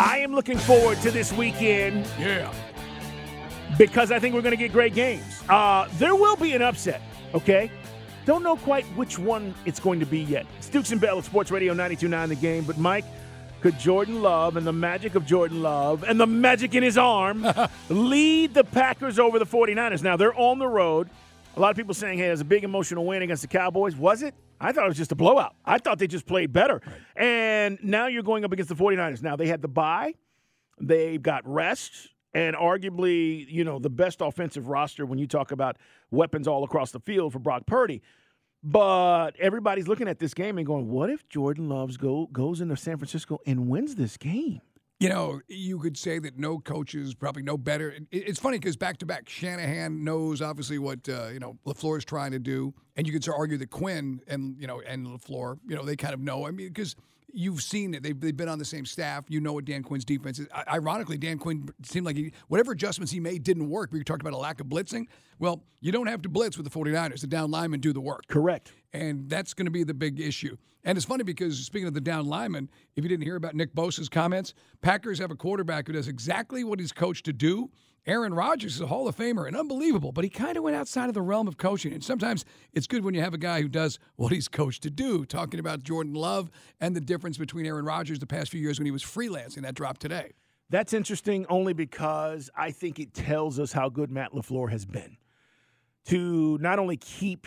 I am looking forward to this weekend. Yeah. Because I think we're going to get great games. Uh, there will be an upset, okay? Don't know quite which one it's going to be yet. It's and Bell at Sports Radio 92.9 The Game. But, Mike, could Jordan Love and the magic of Jordan Love and the magic in his arm lead the Packers over the 49ers? Now, they're on the road. A lot of people saying, hey, it was a big emotional win against the Cowboys. Was it? I thought it was just a blowout. I thought they just played better. Right. And now you're going up against the 49ers. Now, they had the bye, they've got rest, and arguably, you know, the best offensive roster when you talk about weapons all across the field for Brock Purdy. But everybody's looking at this game and going, what if Jordan Loves go goes into San Francisco and wins this game? You know, you could say that no coaches probably know better. It's funny because back to back, Shanahan knows obviously what uh, you know LaFleur is trying to do, and you could argue that Quinn and you know and LaFleur, you know, they kind of know. I mean, because you've seen it. They've, they've been on the same staff. You know what Dan Quinn's defense is. I, ironically, Dan Quinn seemed like he, whatever adjustments he made didn't work. We talked about a lack of blitzing. Well, you don't have to blitz with the 49ers. The down linemen do the work. Correct. And that's going to be the big issue. And it's funny because speaking of the down linemen, if you didn't hear about Nick Bosa's comments, Packers have a quarterback who does exactly what he's coached to do Aaron Rodgers is a Hall of Famer and unbelievable, but he kind of went outside of the realm of coaching. And sometimes it's good when you have a guy who does what he's coached to do. Talking about Jordan Love and the difference between Aaron Rodgers the past few years when he was freelancing, that dropped today. That's interesting only because I think it tells us how good Matt LaFleur has been to not only keep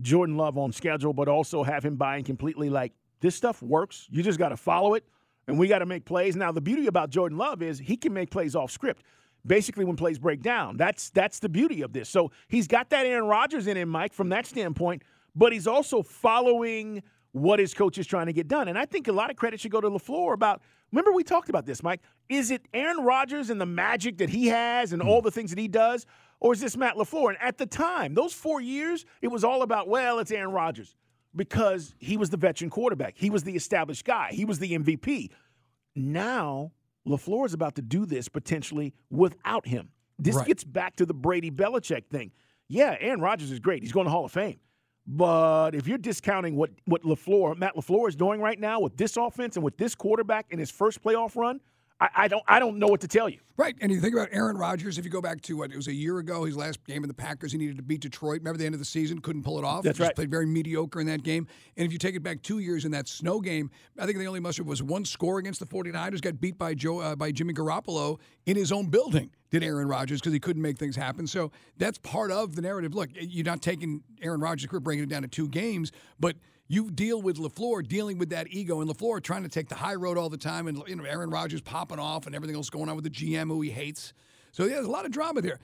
Jordan Love on schedule, but also have him buying completely like this stuff works. You just got to follow it, and we got to make plays. Now, the beauty about Jordan Love is he can make plays off script basically when plays break down. That's that's the beauty of this. So he's got that Aaron Rodgers in him, Mike, from that standpoint, but he's also following what his coach is trying to get done. And I think a lot of credit should go to LaFleur about remember we talked about this, Mike. Is it Aaron Rodgers and the magic that he has and hmm. all the things that he does? Or is this Matt LaFleur? And at the time, those four years, it was all about, well, it's Aaron Rodgers. Because he was the veteran quarterback. He was the established guy. He was the MVP. Now LaFleur is about to do this potentially without him. This right. gets back to the Brady Belichick thing. Yeah, Aaron Rodgers is great. He's going to Hall of Fame. But if you're discounting what, what LaFleur, Matt LaFleur is doing right now with this offense and with this quarterback in his first playoff run, I, I, don't I don't know what to tell you. Right, and you think about Aaron Rodgers. If you go back to what it was a year ago, his last game in the Packers, he needed to beat Detroit. Remember the end of the season, couldn't pull it off. That's right. Played very mediocre in that game. And if you take it back two years in that snow game, I think the only muster was one score against the 49ers. Got beat by Joe uh, by Jimmy Garoppolo in his own building. Did Aaron Rodgers because he couldn't make things happen. So that's part of the narrative. Look, you're not taking Aaron Rodgers' career, breaking it down to two games, but you deal with LaFleur dealing with that ego and LaFleur trying to take the high road all the time and you know Aaron Rodgers popping off and everything else going on with the GM who he hates. So yeah, there's a lot of drama there.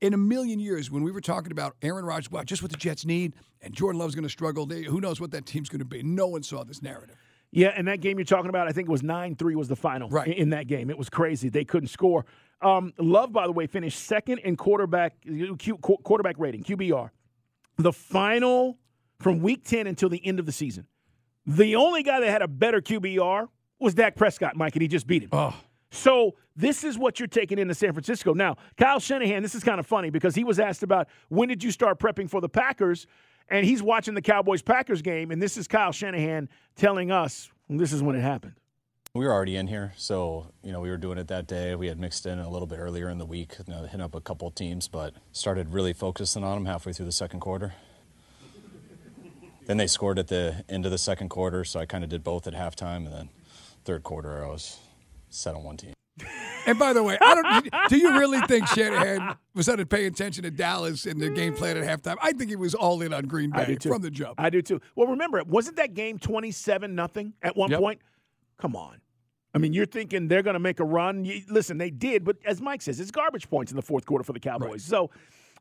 In a million years, when we were talking about Aaron Rodgers, well, just what the Jets need, and Jordan Love's going to struggle, they, who knows what that team's going to be? No one saw this narrative. Yeah, and that game you're talking about, I think it was 9 3 was the final right. in that game. It was crazy. They couldn't score. Um, Love, by the way, finished second in quarterback Q, quarterback rating, QBR. The final from week 10 until the end of the season. The only guy that had a better QBR was Dak Prescott, Mike, and he just beat him. Oh. So this is what you're taking into San Francisco. Now, Kyle Shanahan, this is kind of funny because he was asked about when did you start prepping for the Packers, and he's watching the Cowboys Packers game, and this is Kyle Shanahan telling us this is when it happened. We were already in here, so you know we were doing it that day. We had mixed in a little bit earlier in the week, you know, hitting up a couple teams, but started really focusing on them halfway through the second quarter. Then they scored at the end of the second quarter, so I kind of did both at halftime, and then third quarter I was set on one team. And by the way, I don't. Do you really think Shanahan was going to pay attention to Dallas and their game plan at halftime? I think he was all in on Green Bay from the jump. I do too. Well, remember, wasn't that game twenty-seven nothing at one Yep. point? Come on. I mean, you're thinking they're going to make a run. You, listen, they did, but as Mike says, it's garbage points in the fourth quarter for the Cowboys. So,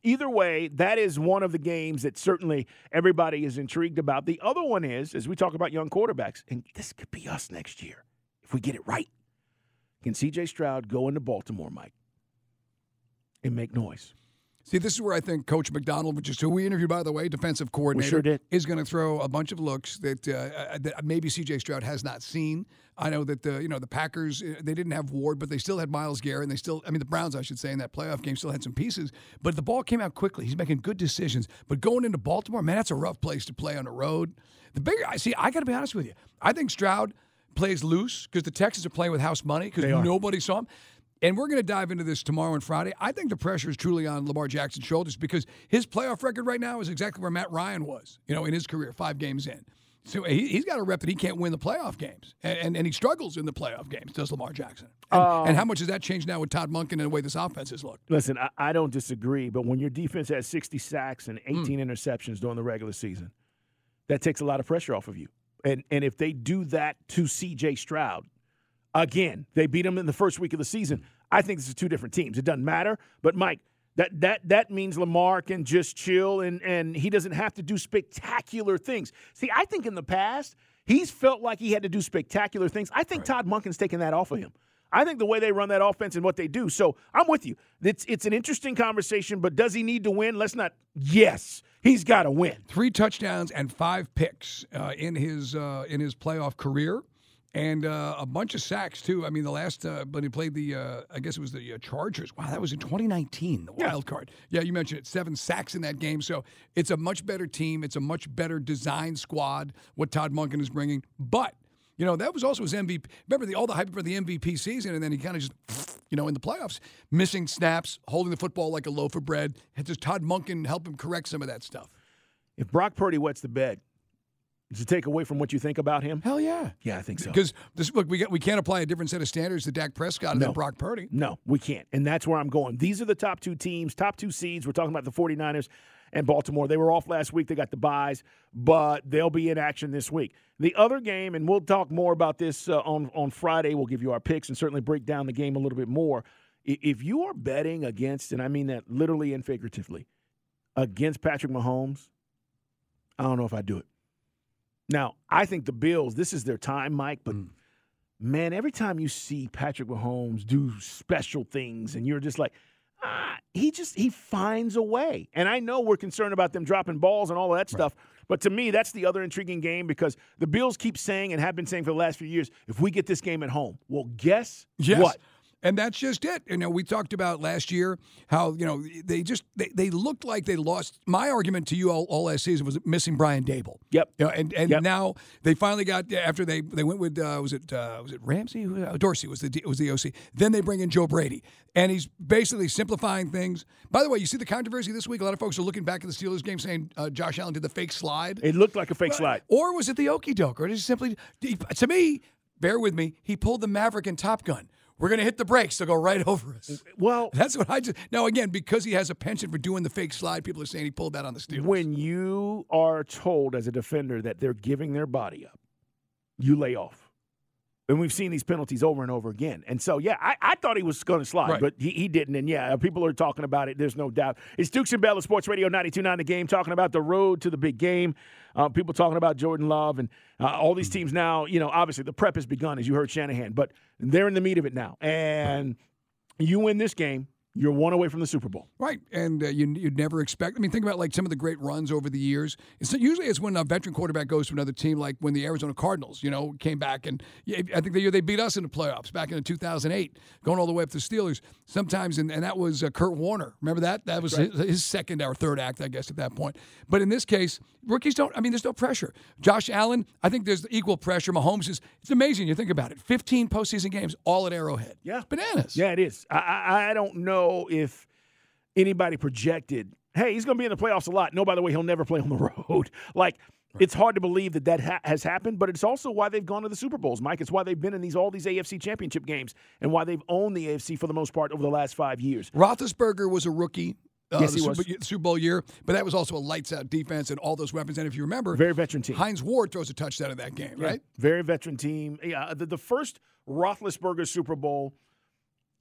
either way, that is one of the games that certainly everybody is intrigued about. The other one is, as we talk about young quarterbacks, and this could be us next year if we get it right. Can C.J. Stroud go into Baltimore, Mike, and make noise? See, this is where I think Coach Macdonald, which is who we interviewed, by the way, defensive coordinator, sure did. is going to throw a bunch of looks that, uh, uh, that maybe C.J. Stroud has not seen. I know that the you know the Packers uh, they didn't have Ward, but they still had Myles Garrett, and they still I mean the Browns I should say in that playoff game still had some pieces, but the ball came out quickly. He's making good decisions. But going into Baltimore, man, that's a rough place to play on the road. The bigger I see, I got to be honest with you. I think Stroud plays loose because the Texans are playing with house money because nobody saw him. And we're going to dive into this tomorrow and Friday. I think the pressure is truly on Lamar Jackson's shoulders because his playoff record right now is exactly where Matt Ryan was, you know, in his career, five games in. So he, he's got a rep that he can't win the playoff games, and, and, and he struggles in the playoff games. Does Lamar Jackson? And, Um, and how much has that changed now with Todd Monken and the way this offense has looked? Listen, I, I don't disagree, but when your defense has 60 sacks and Hmm. 18 interceptions during the regular season, that takes a lot of pressure off of you. And and if they do that to CJ Stroud, again, they beat him in the first week of the season. I think this is two different teams. It doesn't matter. But Mike, that that that means Lamar can just chill and and he doesn't have to do spectacular things. See, I think in the past he's felt like he had to do spectacular things. I think Todd Monken's taken that off of him. I think the way they run that offense and what they do. So I'm with you. It's it's an interesting conversation, but does he need to win? Let's not. Yes, he's got to win. Three touchdowns and five picks uh, in his uh, in his playoff career, and uh, a bunch of sacks too. I mean, the last uh, when he played the, uh, I guess it was the uh, Chargers. Wow, that was in 2019. The wild card. Yeah, you mentioned it. Seven sacks in that game. So it's a much better team. It's a much better design squad. What Todd Monken is bringing, but. You know, that was also his MVP. Remember the, all the hype for the MVP season, and then he kind of just, you know, in the playoffs, missing snaps, holding the football like a loaf of bread. Had just Todd Monken help him correct some of that stuff. If Brock Purdy wets the bed, does it take away from what you think about him? Hell yeah. Yeah, I think so. Because this look, we got, we can't apply a different set of standards to Dak Prescott and No. Brock Purdy. No, we can't. And that's where I'm going. These are the top two teams, top two seeds. We're talking about the 49ers and Baltimore. They were off last week. They got the buys, but they'll be in action this week. The other game, and we'll talk more about this uh, on, on Friday. We'll give you our picks and certainly break down the game a little bit more. If you are betting against, and I mean that literally and figuratively, against Patrick Mahomes, I don't know if I do it. Now, I think the Bills, this is their time, Mike, but man, every time you see Patrick Mahomes do special things and you're just like, ah, he just he finds a way. And I know we're concerned about them dropping balls and all of that stuff, but to me, that's the other intriguing game because the Bills keep saying and have been saying for the last few years, if we get this game at home, well, guess Yes. what? And that's just it. You know, we talked about last year how, you know, they just they, they looked like they lost. My argument to you all, all last season was missing Brian Daboll. Yep. You know, and and Yep. now they finally got after they they went with uh, was it uh, was it Ramsey uh, Dorsey was the was the OC. Then they bring in Joe Brady, and he's basically simplifying things. By the way, you see the controversy this week. A lot of folks are looking back at the Steelers game saying uh, Josh Allen did the fake slide. It looked like a fake slide. Or was it the okey doke? Or did he simply, to me, bear with me, he pulled the Maverick and Top Gun. We're going to hit the brakes. They'll go right over us. Well, That's what I just. Now, again, because he has a penchant for doing the fake slide, people are saying he pulled that on the Steelers. when you are told as a defender that they're giving their body up, you lay off. And we've seen these penalties over and over again. And so, yeah, I, I thought he was going to slide, Right. but he, he didn't. And yeah, people are talking about it. There's no doubt. It's Dukes and Bella Sports Radio 92.9 The Game, talking about the road to the big game. Uh, people talking about Jordan Love and uh, all these teams now. You know, obviously the prep has begun, as you heard Shanahan, but they're in the meat of it now. And you win this game, you're one away from the Super Bowl. Right, and uh, you, you'd never expect. I mean, think about like some of the great runs over the years. It's usually it's when a veteran quarterback goes to another team, like when the Arizona Cardinals, you know, came back and yeah, I think the year they beat us in the playoffs back in 2008, going all the way up to the Steelers. Sometimes, and, and that was uh, Kurt Warner. Remember that? That was his, his second or third act, I guess, at that point. But in this case, rookies don't. I mean, there's no pressure. Josh Allen, I think there's equal pressure. Mahomes is. It's amazing. You think about it. 15 postseason games, all at Arrowhead. Yeah. It's bananas. Yeah, it is. I, I, I don't know if anybody projected, hey, he's going to be in the playoffs a lot. No, by the way, he'll never play on the road. like, It's hard to believe that that ha- has happened, but it's also why they've gone to the Super Bowls, Mike. It's why they've been in these all these AFC Championship games and why they've owned the AFC for the most part over the last five years. Roethlisberger was a rookie. Uh, Yes, he Super, was. Super Bowl year, but that was also a lights out defense and all those weapons. And if you remember, Very veteran team. Hines Ward throws a touchdown in that game, Yeah, right? Very veteran team. Yeah, the, the first Roethlisberger Super Bowl,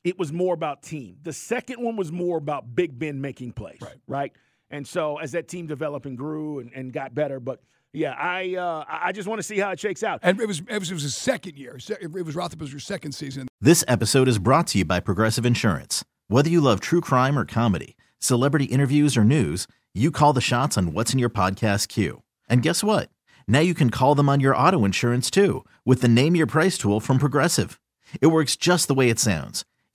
it was more about team. The second one was more about Big Ben making plays. Right. Right. And so as that team developed and grew and, and got better, but yeah, I uh, I just want to see how it shakes out. And it was it was, it was his second year. It was Roethlisberger's second season. This episode is brought to you by Progressive Insurance. Whether you love true crime or comedy, celebrity interviews or news, you call the shots on what's in your podcast queue. And guess what? Now you can call them on your auto insurance too with the Name Your Price tool from Progressive. It works just the way it sounds.